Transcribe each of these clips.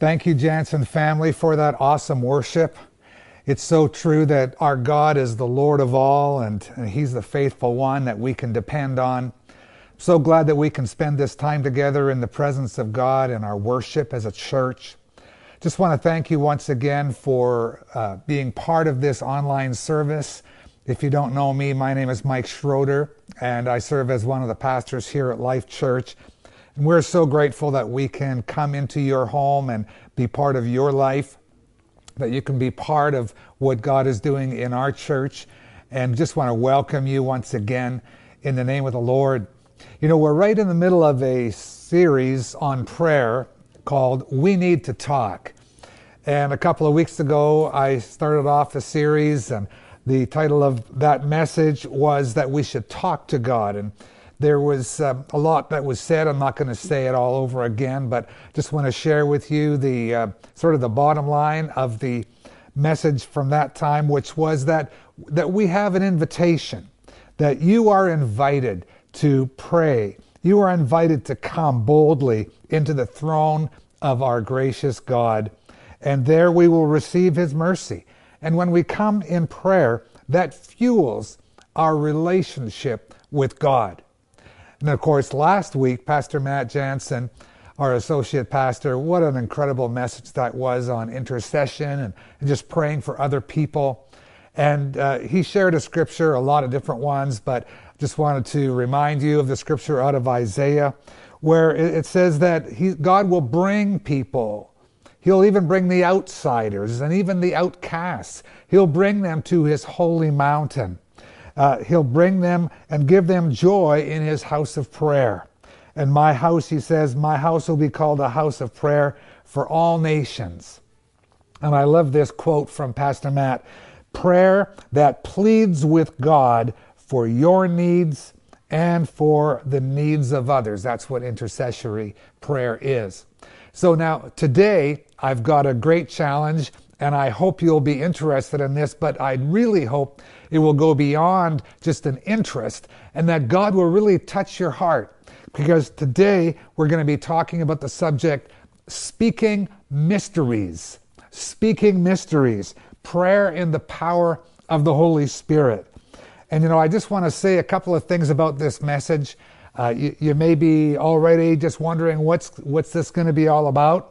Thank you, Jansen family, for that awesome worship. It's so true that our God is the Lord of all and, He's the faithful one that we can depend on. So glad that we can spend this time together in the presence of God and our worship as a church. Just want to thank you once again for uh, being part of this online service. If you don't know me, my name is Mike Schroeder, and I serve as one of the pastors here at Life Church. And we're so grateful that we can come into your home and be part of your life, that you can be part of what God is doing in our church. And just want to welcome you once again in the name of the Lord. You know, we're right in the middle of a series on prayer called We Need to Talk. And a couple of weeks ago, I started off a series, and the title of that message was that we should talk to God. And there was uh, a lot that was said. I'm not going to say it all over again, but just want to share with you the uh, sort of the bottom line of the message from that time, which was that that we have an invitation, that you are invited to pray. You are invited to come boldly into the throne of our gracious God, and there we will receive His mercy. And when we come in prayer, that fuels our relationship with God. And of course, last week, Pastor Matt Jansen, our associate pastor, what an incredible message that was on intercession and, and just praying for other people. And uh, he shared a scripture, a lot of different ones, but just wanted to remind you of the scripture out of Isaiah, where it, says that he, God will bring people. He'll even bring the outsiders and even the outcasts. He'll bring them to his holy mountain uh, he'll bring them and give them joy in his house of prayer. And my house, he says, my house will be called a house of prayer for all nations. And I love this quote from Pastor Matt prayer that pleads with God for your needs and for the needs of others. That's what intercessory prayer is. So now, today, I've got a great challenge, and I hope you'll be interested in this, but I really hope it will go beyond just an interest and that God will really touch your heart. Because today we're going to be talking about the subject speaking mysteries. Speaking mysteries. Prayer in the power of the Holy Spirit. And you know, I just want to say a couple of things about this message. Uh, you, you, may be already just wondering what's what's this going to be all about,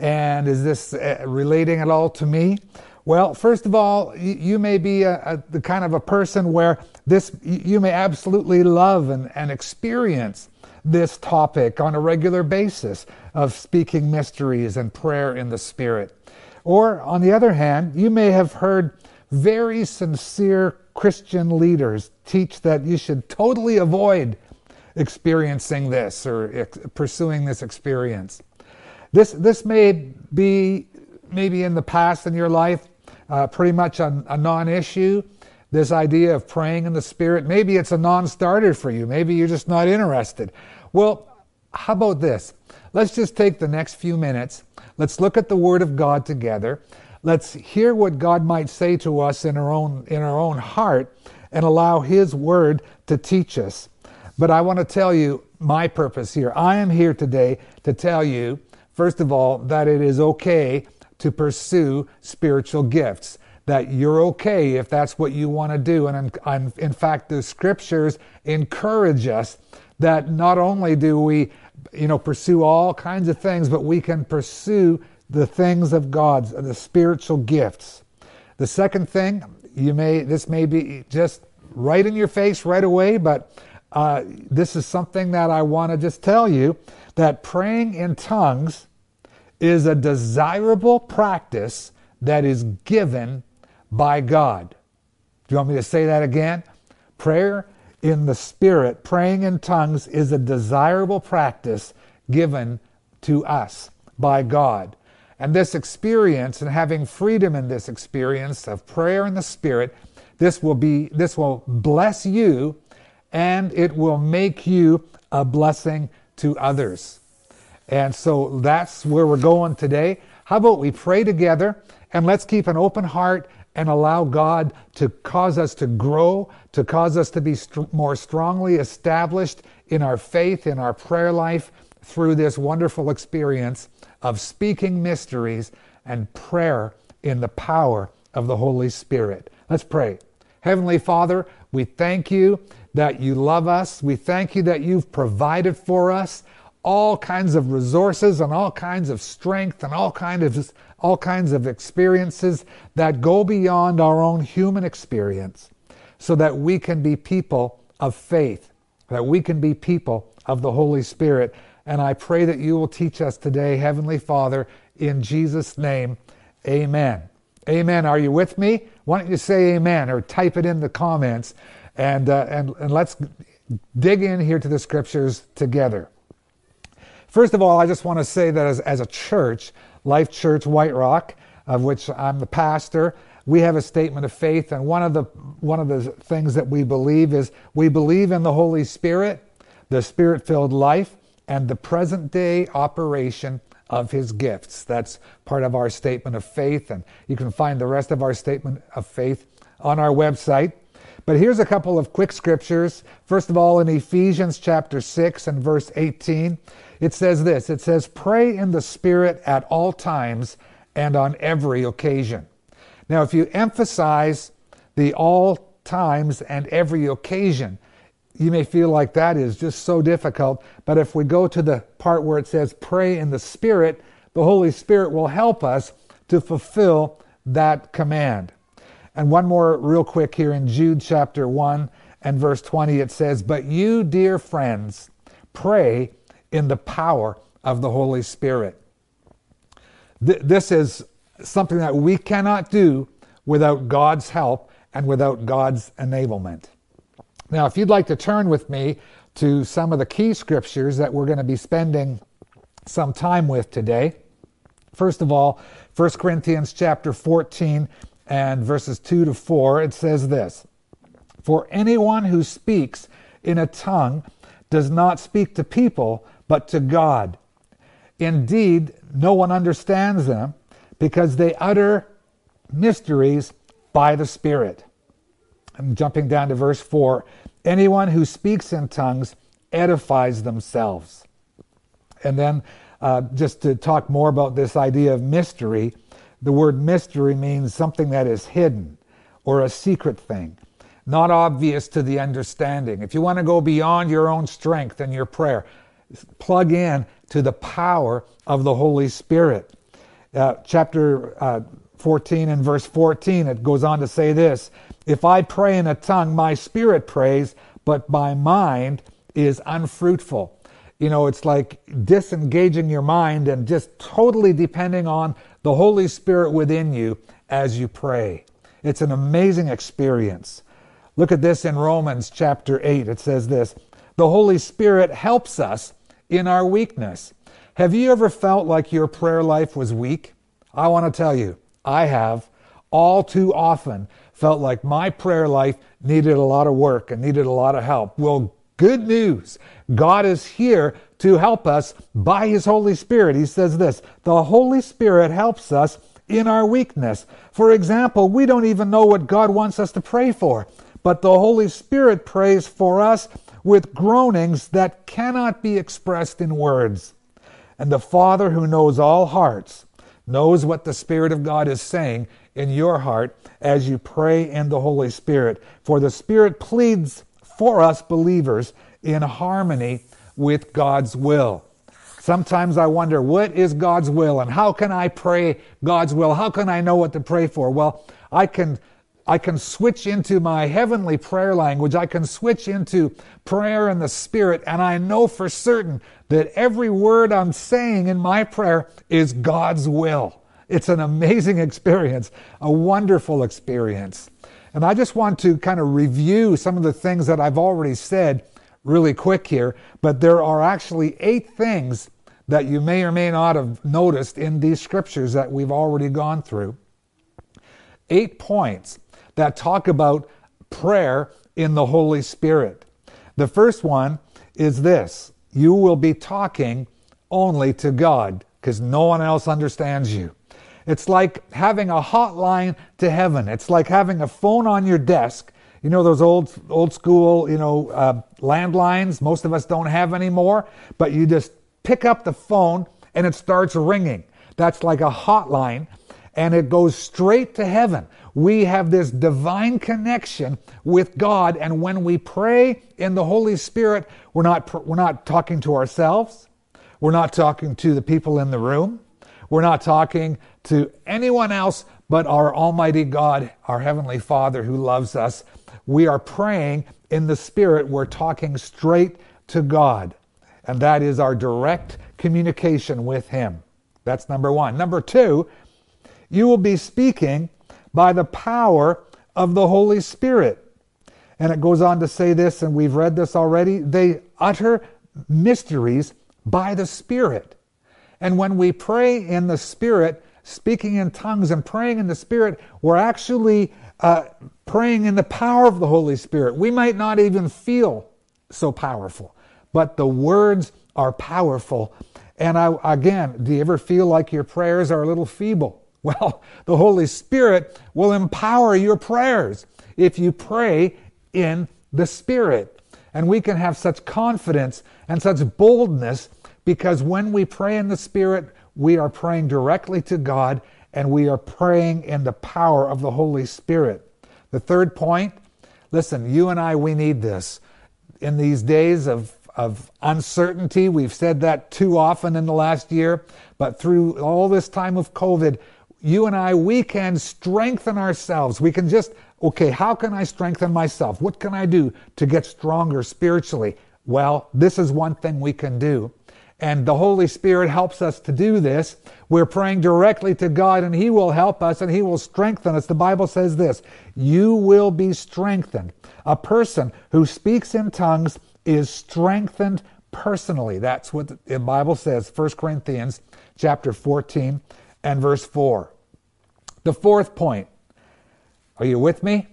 and is this uh, relating at all to me? Well, first of all, you may be a, a, the kind of a person where this you may absolutely love and, and experience this topic on a regular basis of speaking mysteries and prayer in the Spirit. Or, on the other hand, you may have heard very sincere Christian leaders teach that you should totally avoid experiencing this or ex- pursuing this experience. This, this may be maybe in the past in your life uh, pretty much a, a non issue. This idea of praying in the Spirit, maybe it's a non starter for you. Maybe you're just not interested. Well, how about this? Let's just take the next few minutes. Let's look at the Word of God together. Let's hear what God might say to us in our own, in our own heart and allow His Word to teach us. But I want to tell you my purpose here. I am here today to tell you, first of all, that it is okay to pursue spiritual gifts. That you're okay if that's what you want to do. And in, in fact, the scriptures encourage us that not only do we, you know, pursue all kinds of things, but we can pursue the things of God's, the spiritual gifts. The second thing, you may, this may be just right in your face right away, but uh, this is something that I want to just tell you that praying in tongues is a desirable practice that is given by God. Do you want me to say that again? Prayer in the Spirit, praying in tongues, is a desirable practice given to us by God. And this experience and having freedom in this experience of prayer in the Spirit, this will be this will bless you and it will make you a blessing to others. And so that's where we're going today. How about we pray together and let's keep an open heart and allow God to cause us to grow, to cause us to be st- more strongly established in our faith, in our prayer life, through this wonderful experience of speaking mysteries and prayer in the power of the Holy Spirit. Let's pray. Heavenly Father, we thank you that you love us. We thank you that you've provided for us all kinds of resources and all kinds of strength and all kinds of all kinds of experiences that go beyond our own human experience so that we can be people of faith, that we can be people of the Holy Spirit. And I pray that you will teach us today, Heavenly Father, in Jesus' name. Amen. Amen. Are you with me? Why don't you say amen or type it in the comments and, uh, and, and let's dig in here to the scriptures together. First of all, I just want to say that as, as a church, Life Church White Rock, of which I'm the pastor, we have a statement of faith, and one of the one of the things that we believe is we believe in the Holy Spirit, the Spirit-filled life, and the present day operation of his gifts. That's part of our statement of faith, and you can find the rest of our statement of faith on our website. But here's a couple of quick scriptures. First of all, in Ephesians chapter 6 and verse 18, it says this it says, Pray in the Spirit at all times and on every occasion. Now, if you emphasize the all times and every occasion, you may feel like that is just so difficult. But if we go to the part where it says pray in the Spirit, the Holy Spirit will help us to fulfill that command. And one more, real quick, here in Jude chapter 1 and verse 20, it says, But you, dear friends, pray in the power of the Holy Spirit. Th- this is something that we cannot do without God's help and without God's enablement. Now, if you'd like to turn with me to some of the key scriptures that we're going to be spending some time with today. First of all, 1 Corinthians chapter 14 and verses 2 to 4, it says this For anyone who speaks in a tongue does not speak to people, but to God. Indeed, no one understands them because they utter mysteries by the Spirit. I'm jumping down to verse 4. Anyone who speaks in tongues edifies themselves. And then, uh, just to talk more about this idea of mystery, the word mystery means something that is hidden or a secret thing, not obvious to the understanding. If you want to go beyond your own strength and your prayer, plug in to the power of the Holy Spirit. Uh, chapter uh, 14 and verse 14, it goes on to say this If I pray in a tongue, my spirit prays, but my mind is unfruitful. You know, it's like disengaging your mind and just totally depending on the Holy Spirit within you as you pray. It's an amazing experience. Look at this in Romans chapter 8. It says this The Holy Spirit helps us in our weakness. Have you ever felt like your prayer life was weak? I want to tell you, I have all too often felt like my prayer life needed a lot of work and needed a lot of help. Well, good news. God is here to help us by His Holy Spirit. He says this The Holy Spirit helps us in our weakness. For example, we don't even know what God wants us to pray for, but the Holy Spirit prays for us with groanings that cannot be expressed in words. And the Father who knows all hearts knows what the Spirit of God is saying in your heart as you pray in the Holy Spirit. For the Spirit pleads for us believers in harmony with God's will. Sometimes I wonder, what is God's will and how can I pray God's will? How can I know what to pray for? Well, I can I can switch into my heavenly prayer language. I can switch into prayer in the Spirit, and I know for certain that every word I'm saying in my prayer is God's will. It's an amazing experience, a wonderful experience. And I just want to kind of review some of the things that I've already said really quick here, but there are actually eight things that you may or may not have noticed in these scriptures that we've already gone through. Eight points that talk about prayer in the Holy Spirit. The first one is this you will be talking only to God because no one else understands you. It's like having a hotline to heaven. It's like having a phone on your desk. You know those old old school, you know, uh, landlines. Most of us don't have anymore, but you just pick up the phone and it starts ringing. That's like a hotline and it goes straight to heaven. We have this divine connection with God, and when we pray in the Holy Spirit, we're not, we're not talking to ourselves, we're not talking to the people in the room, we're not talking to anyone else but our Almighty God, our Heavenly Father who loves us. We are praying in the Spirit, we're talking straight to God, and that is our direct communication with Him. That's number one. Number two, you will be speaking by the power of the Holy Spirit. And it goes on to say this, and we've read this already they utter mysteries by the Spirit. And when we pray in the Spirit, speaking in tongues and praying in the Spirit, we're actually uh, praying in the power of the Holy Spirit. We might not even feel so powerful, but the words are powerful. And I, again, do you ever feel like your prayers are a little feeble? Well, the Holy Spirit will empower your prayers if you pray in the Spirit. And we can have such confidence and such boldness because when we pray in the Spirit, we are praying directly to God and we are praying in the power of the Holy Spirit. The third point listen, you and I, we need this. In these days of, of uncertainty, we've said that too often in the last year, but through all this time of COVID, you and I, we can strengthen ourselves. We can just, okay, how can I strengthen myself? What can I do to get stronger spiritually? Well, this is one thing we can do. And the Holy Spirit helps us to do this. We're praying directly to God and He will help us and He will strengthen us. The Bible says this You will be strengthened. A person who speaks in tongues is strengthened personally. That's what the Bible says, 1 Corinthians chapter 14 and verse 4. The fourth point. Are you with me?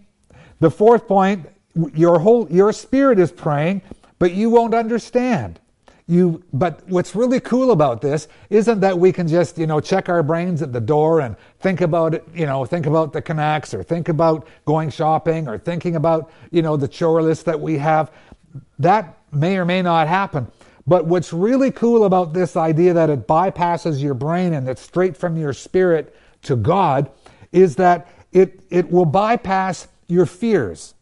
The fourth point, your whole your spirit is praying, but you won't understand. You but what's really cool about this isn't that we can just, you know, check our brains at the door and think about it, you know, think about the Canucks or think about going shopping or thinking about, you know, the chore list that we have. That may or may not happen. But what's really cool about this idea that it bypasses your brain and it's straight from your spirit to God is that it, it will bypass your fears.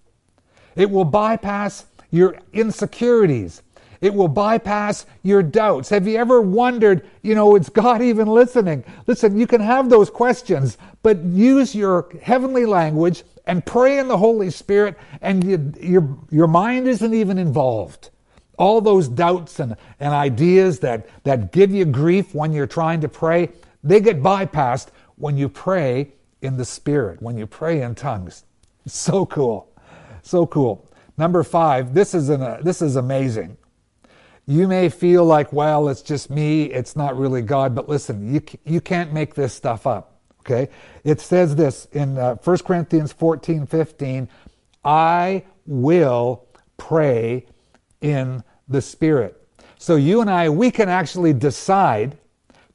It will bypass your insecurities. It will bypass your doubts. Have you ever wondered, you know, is God even listening? Listen, you can have those questions, but use your heavenly language and pray in the Holy Spirit, and you, your, your mind isn't even involved all those doubts and, and ideas that, that give you grief when you're trying to pray, they get bypassed when you pray in the Spirit, when you pray in tongues. So cool. So cool. Number five, this is, an, uh, this is amazing. You may feel like, well, it's just me, it's not really God, but listen, you, you can't make this stuff up. Okay? It says this in uh, 1 Corinthians 14 15 I will pray in the Spirit. So you and I, we can actually decide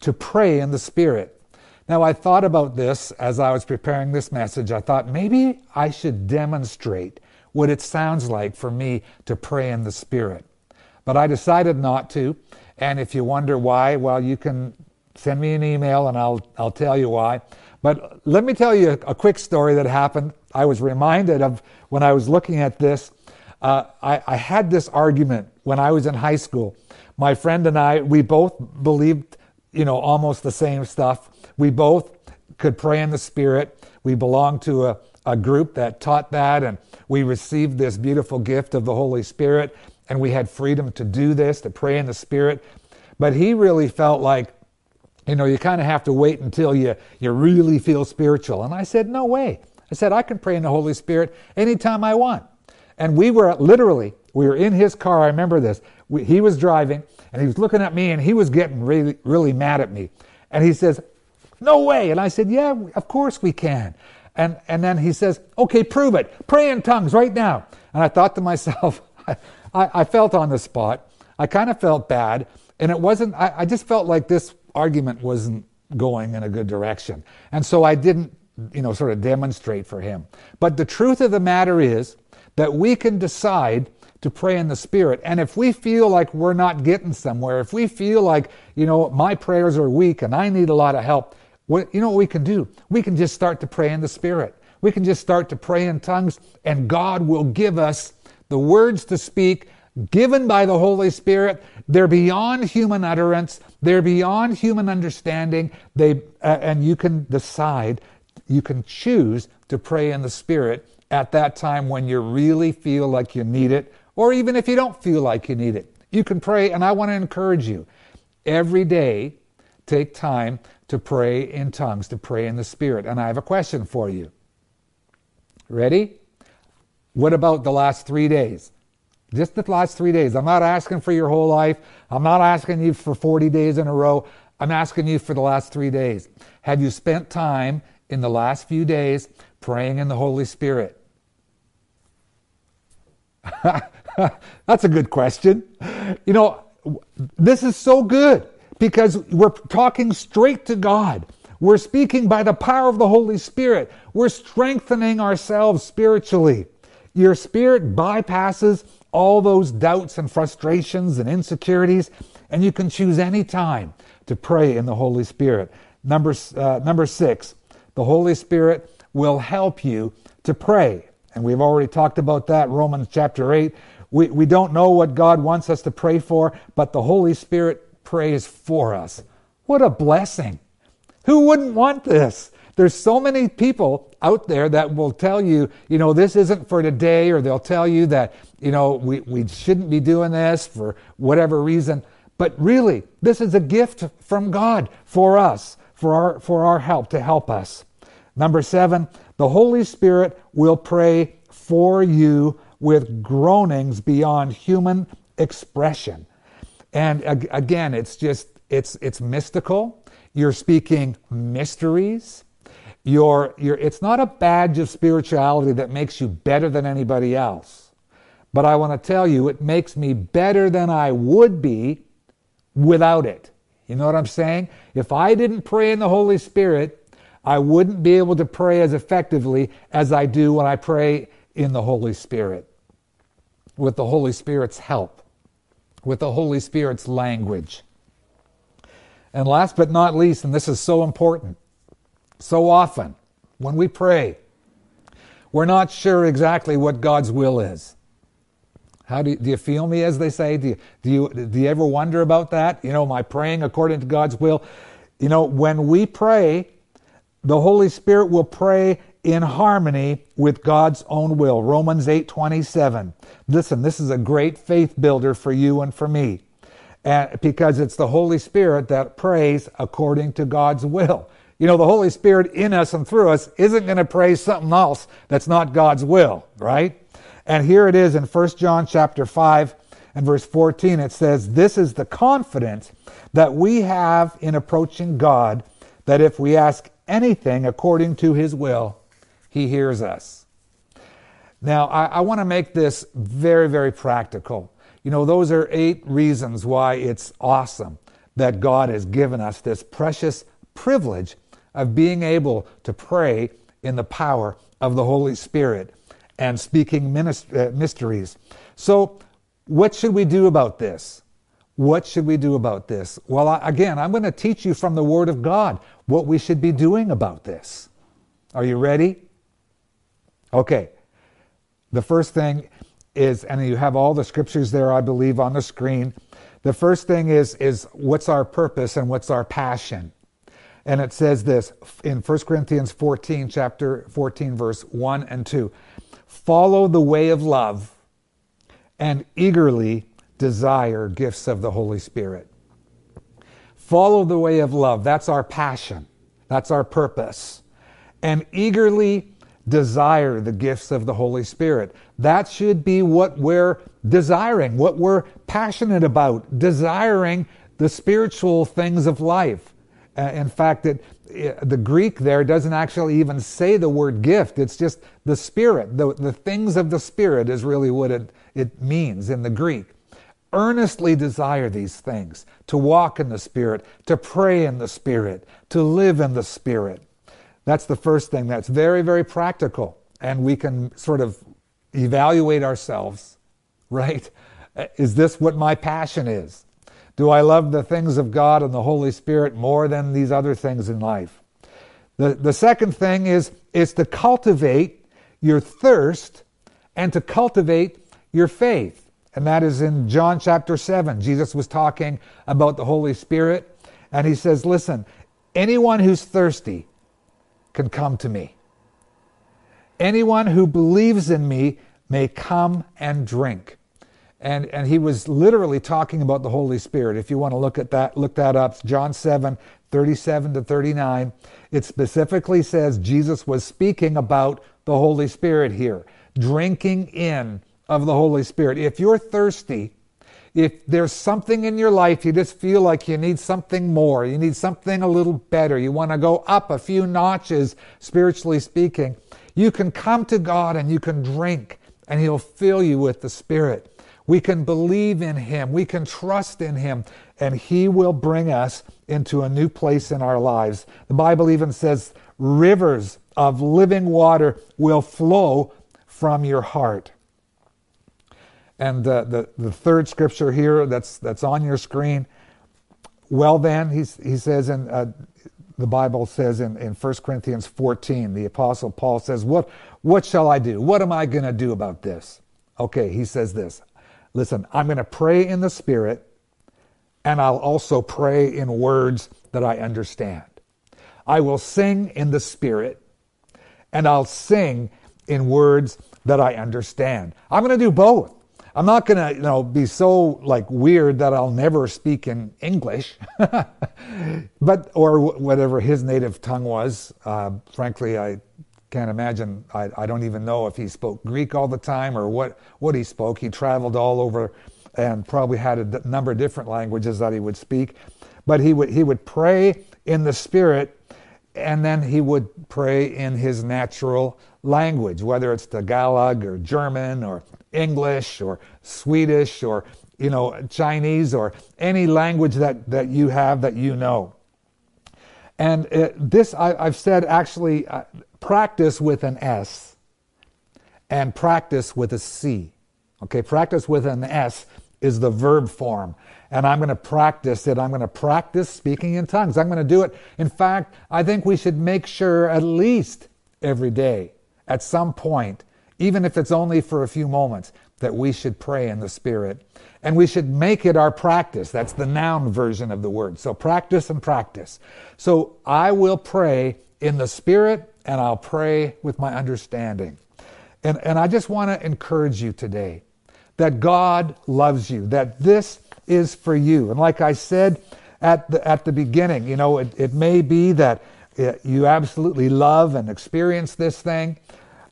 to pray in the Spirit. Now, I thought about this as I was preparing this message. I thought maybe I should demonstrate what it sounds like for me to pray in the Spirit. But I decided not to. And if you wonder why, well, you can send me an email and I'll, I'll tell you why. But let me tell you a, quick story that happened. I was reminded of when I was looking at this uh, I, I had this argument when I was in high school. My friend and I, we both believed, you know, almost the same stuff. We both could pray in the Spirit. We belonged to a, a group that taught that, and we received this beautiful gift of the Holy Spirit, and we had freedom to do this, to pray in the Spirit. But he really felt like, you know, you kind of have to wait until you, you really feel spiritual. And I said, no way. I said, I can pray in the Holy Spirit anytime I want. And we were literally, we were in his car. I remember this. We, he was driving and he was looking at me and he was getting really, really mad at me. And he says, No way. And I said, Yeah, of course we can. And, and then he says, Okay, prove it. Pray in tongues right now. And I thought to myself, I, I felt on the spot. I kind of felt bad. And it wasn't, I, I just felt like this argument wasn't going in a good direction. And so I didn't, you know, sort of demonstrate for him. But the truth of the matter is, that we can decide to pray in the Spirit. And if we feel like we're not getting somewhere, if we feel like, you know, my prayers are weak and I need a lot of help, what, you know what we can do? We can just start to pray in the Spirit. We can just start to pray in tongues, and God will give us the words to speak given by the Holy Spirit. They're beyond human utterance, they're beyond human understanding. They, uh, and you can decide, you can choose to pray in the Spirit at that time when you really feel like you need it, or even if you don't feel like you need it. You can pray, and I want to encourage you every day, take time to pray in tongues, to pray in the Spirit. And I have a question for you. Ready? What about the last three days? Just the last three days. I'm not asking for your whole life. I'm not asking you for 40 days in a row. I'm asking you for the last three days. Have you spent time in the last few days praying in the Holy Spirit? That's a good question. You know, this is so good because we're talking straight to God. We're speaking by the power of the Holy Spirit. We're strengthening ourselves spiritually. Your spirit bypasses all those doubts and frustrations and insecurities, and you can choose any time to pray in the Holy Spirit. Number, uh, number six, the Holy Spirit will help you to pray. And we've already talked about that, Romans chapter 8. We, we don't know what God wants us to pray for, but the Holy Spirit prays for us. What a blessing! Who wouldn't want this? There's so many people out there that will tell you, you know, this isn't for today, or they'll tell you that, you know, we, we shouldn't be doing this for whatever reason. But really, this is a gift from God for us, for our, for our help, to help us. Number seven, the Holy Spirit will pray for you with groanings beyond human expression. And again, it's just, it's, it's mystical. You're speaking mysteries. You're, you're, it's not a badge of spirituality that makes you better than anybody else. But I want to tell you, it makes me better than I would be without it. You know what I'm saying? If I didn't pray in the Holy Spirit, I wouldn't be able to pray as effectively as I do when I pray in the Holy Spirit, with the Holy Spirit's help, with the Holy Spirit's language. And last but not least, and this is so important, so often when we pray, we're not sure exactly what God's will is. How do you, do you feel me, as they say? Do you, do, you, do you ever wonder about that? You know, am I praying according to God's will? You know, when we pray, the Holy Spirit will pray in harmony with God's own will. Romans 8 27. Listen, this is a great faith builder for you and for me and, because it's the Holy Spirit that prays according to God's will. You know, the Holy Spirit in us and through us isn't going to pray something else that's not God's will, right? And here it is in 1 John chapter 5 and verse 14 it says, "This is the confidence that we have in approaching God that if we ask anything according to his will, he hears us." Now, I, I want to make this very, very practical. You know, those are eight reasons why it's awesome that God has given us this precious privilege of being able to pray in the power of the Holy Spirit and speaking uh, mysteries. So, what should we do about this? What should we do about this? Well, again, I'm going to teach you from the Word of God what we should be doing about this. Are you ready? Okay. The first thing is, and you have all the scriptures there, I believe, on the screen. The first thing is, is what's our purpose and what's our passion? And it says this in 1 Corinthians 14, chapter 14, verse 1 and 2. Follow the way of love and eagerly desire gifts of the Holy Spirit. Follow the way of love. That's our passion. That's our purpose. And eagerly desire the gifts of the Holy Spirit. That should be what we're desiring, what we're passionate about, desiring the spiritual things of life. Uh, in fact, it, it, the Greek there doesn't actually even say the word gift. It's just the Spirit. The, the things of the Spirit is really what it, it means in the Greek. Earnestly desire these things to walk in the Spirit, to pray in the Spirit, to live in the Spirit. That's the first thing that's very, very practical. And we can sort of evaluate ourselves right? Is this what my passion is? Do I love the things of God and the Holy Spirit more than these other things in life? The, the second thing is, is to cultivate your thirst and to cultivate your faith. And that is in John chapter 7. Jesus was talking about the Holy Spirit, and he says, Listen, anyone who's thirsty can come to me. Anyone who believes in me may come and drink. And, and he was literally talking about the Holy Spirit. If you want to look at that, look that up. John 7, 37 to 39. It specifically says Jesus was speaking about the Holy Spirit here, drinking in of the Holy Spirit. If you're thirsty, if there's something in your life you just feel like you need something more, you need something a little better, you want to go up a few notches, spiritually speaking, you can come to God and you can drink, and He'll fill you with the Spirit. We can believe in Him. We can trust in Him. And He will bring us into a new place in our lives. The Bible even says rivers of living water will flow from your heart. And uh, the, the third scripture here that's, that's on your screen, well, then, he he says in uh, the Bible says in, in 1 Corinthians 14, the Apostle Paul says, What, what shall I do? What am I going to do about this? Okay, he says this Listen, I'm going to pray in the Spirit, and I'll also pray in words that I understand. I will sing in the Spirit, and I'll sing in words that I understand. I'm going to do both. I'm not going to, you know, be so like weird that I'll never speak in English, but or whatever his native tongue was. Uh, frankly, I can't imagine. I, I don't even know if he spoke Greek all the time or what, what he spoke. He traveled all over and probably had a d- number of different languages that he would speak. But he would, he would pray in the Spirit and then he would pray in his natural language, whether it's Tagalog or German or English or Swedish or you know Chinese or any language that, that you have that you know. And it, this I, have said actually uh, practice with an S and practice with a C. Okay, practice with an S is the verb form. And I'm going to practice it. I'm going to practice speaking in tongues. I'm going to do it. In fact, I think we should make sure at least every day, at some point, even if it's only for a few moments, that we should pray in the Spirit. And we should make it our practice. That's the noun version of the word. So practice and practice. So I will pray in the Spirit and I'll pray with my understanding. And, and I just want to encourage you today that God loves you, that this is for you. And like I said at the, at the beginning, you know, it, it may be that uh, you absolutely love and experience this thing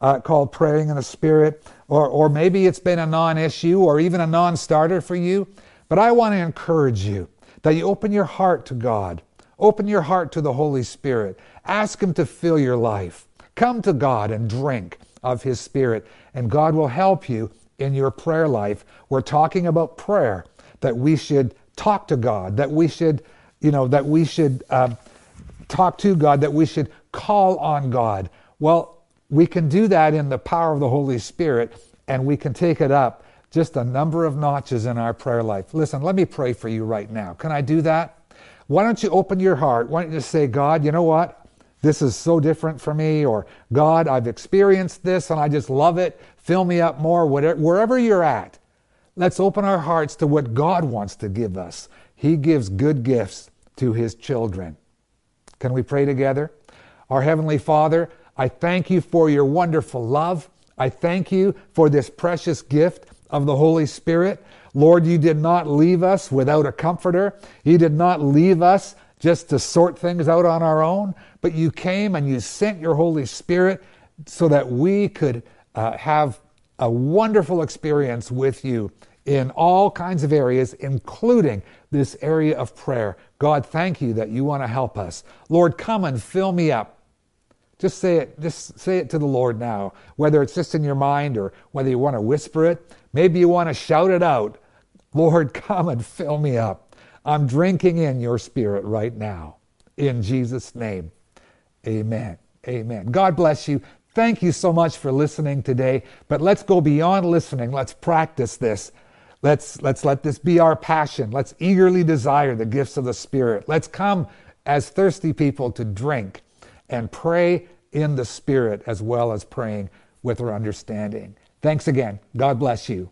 uh, called praying in the Spirit, or, or maybe it's been a non issue or even a non starter for you. But I want to encourage you that you open your heart to God, open your heart to the Holy Spirit, ask Him to fill your life. Come to God and drink of His Spirit, and God will help you in your prayer life. We're talking about prayer, that we should talk to God, that we should, you know, that we should uh, talk to God, that we should call on God. Well, we can do that in the power of the Holy Spirit, and we can take it up just a number of notches in our prayer life. Listen, let me pray for you right now. Can I do that? Why don't you open your heart? Why don't you say, God, you know what? This is so different for me, or God, I've experienced this and I just love it. Fill me up more, whatever, wherever you're at. Let's open our hearts to what God wants to give us. He gives good gifts to His children. Can we pray together? Our Heavenly Father, I thank you for your wonderful love. I thank you for this precious gift of the Holy Spirit. Lord, you did not leave us without a comforter. You did not leave us just to sort things out on our own, but you came and you sent your Holy Spirit so that we could uh, have a wonderful experience with you in all kinds of areas, including this area of prayer. God, thank you that you want to help us. Lord, come and fill me up. Just say it, just say it to the Lord now, whether it's just in your mind or whether you want to whisper it. Maybe you want to shout it out. Lord, come and fill me up. I'm drinking in your spirit right now. In Jesus' name, amen. Amen. God bless you. Thank you so much for listening today. But let's go beyond listening. Let's practice this. Let's, let's let this be our passion. Let's eagerly desire the gifts of the Spirit. Let's come as thirsty people to drink and pray in the Spirit as well as praying with our understanding. Thanks again. God bless you.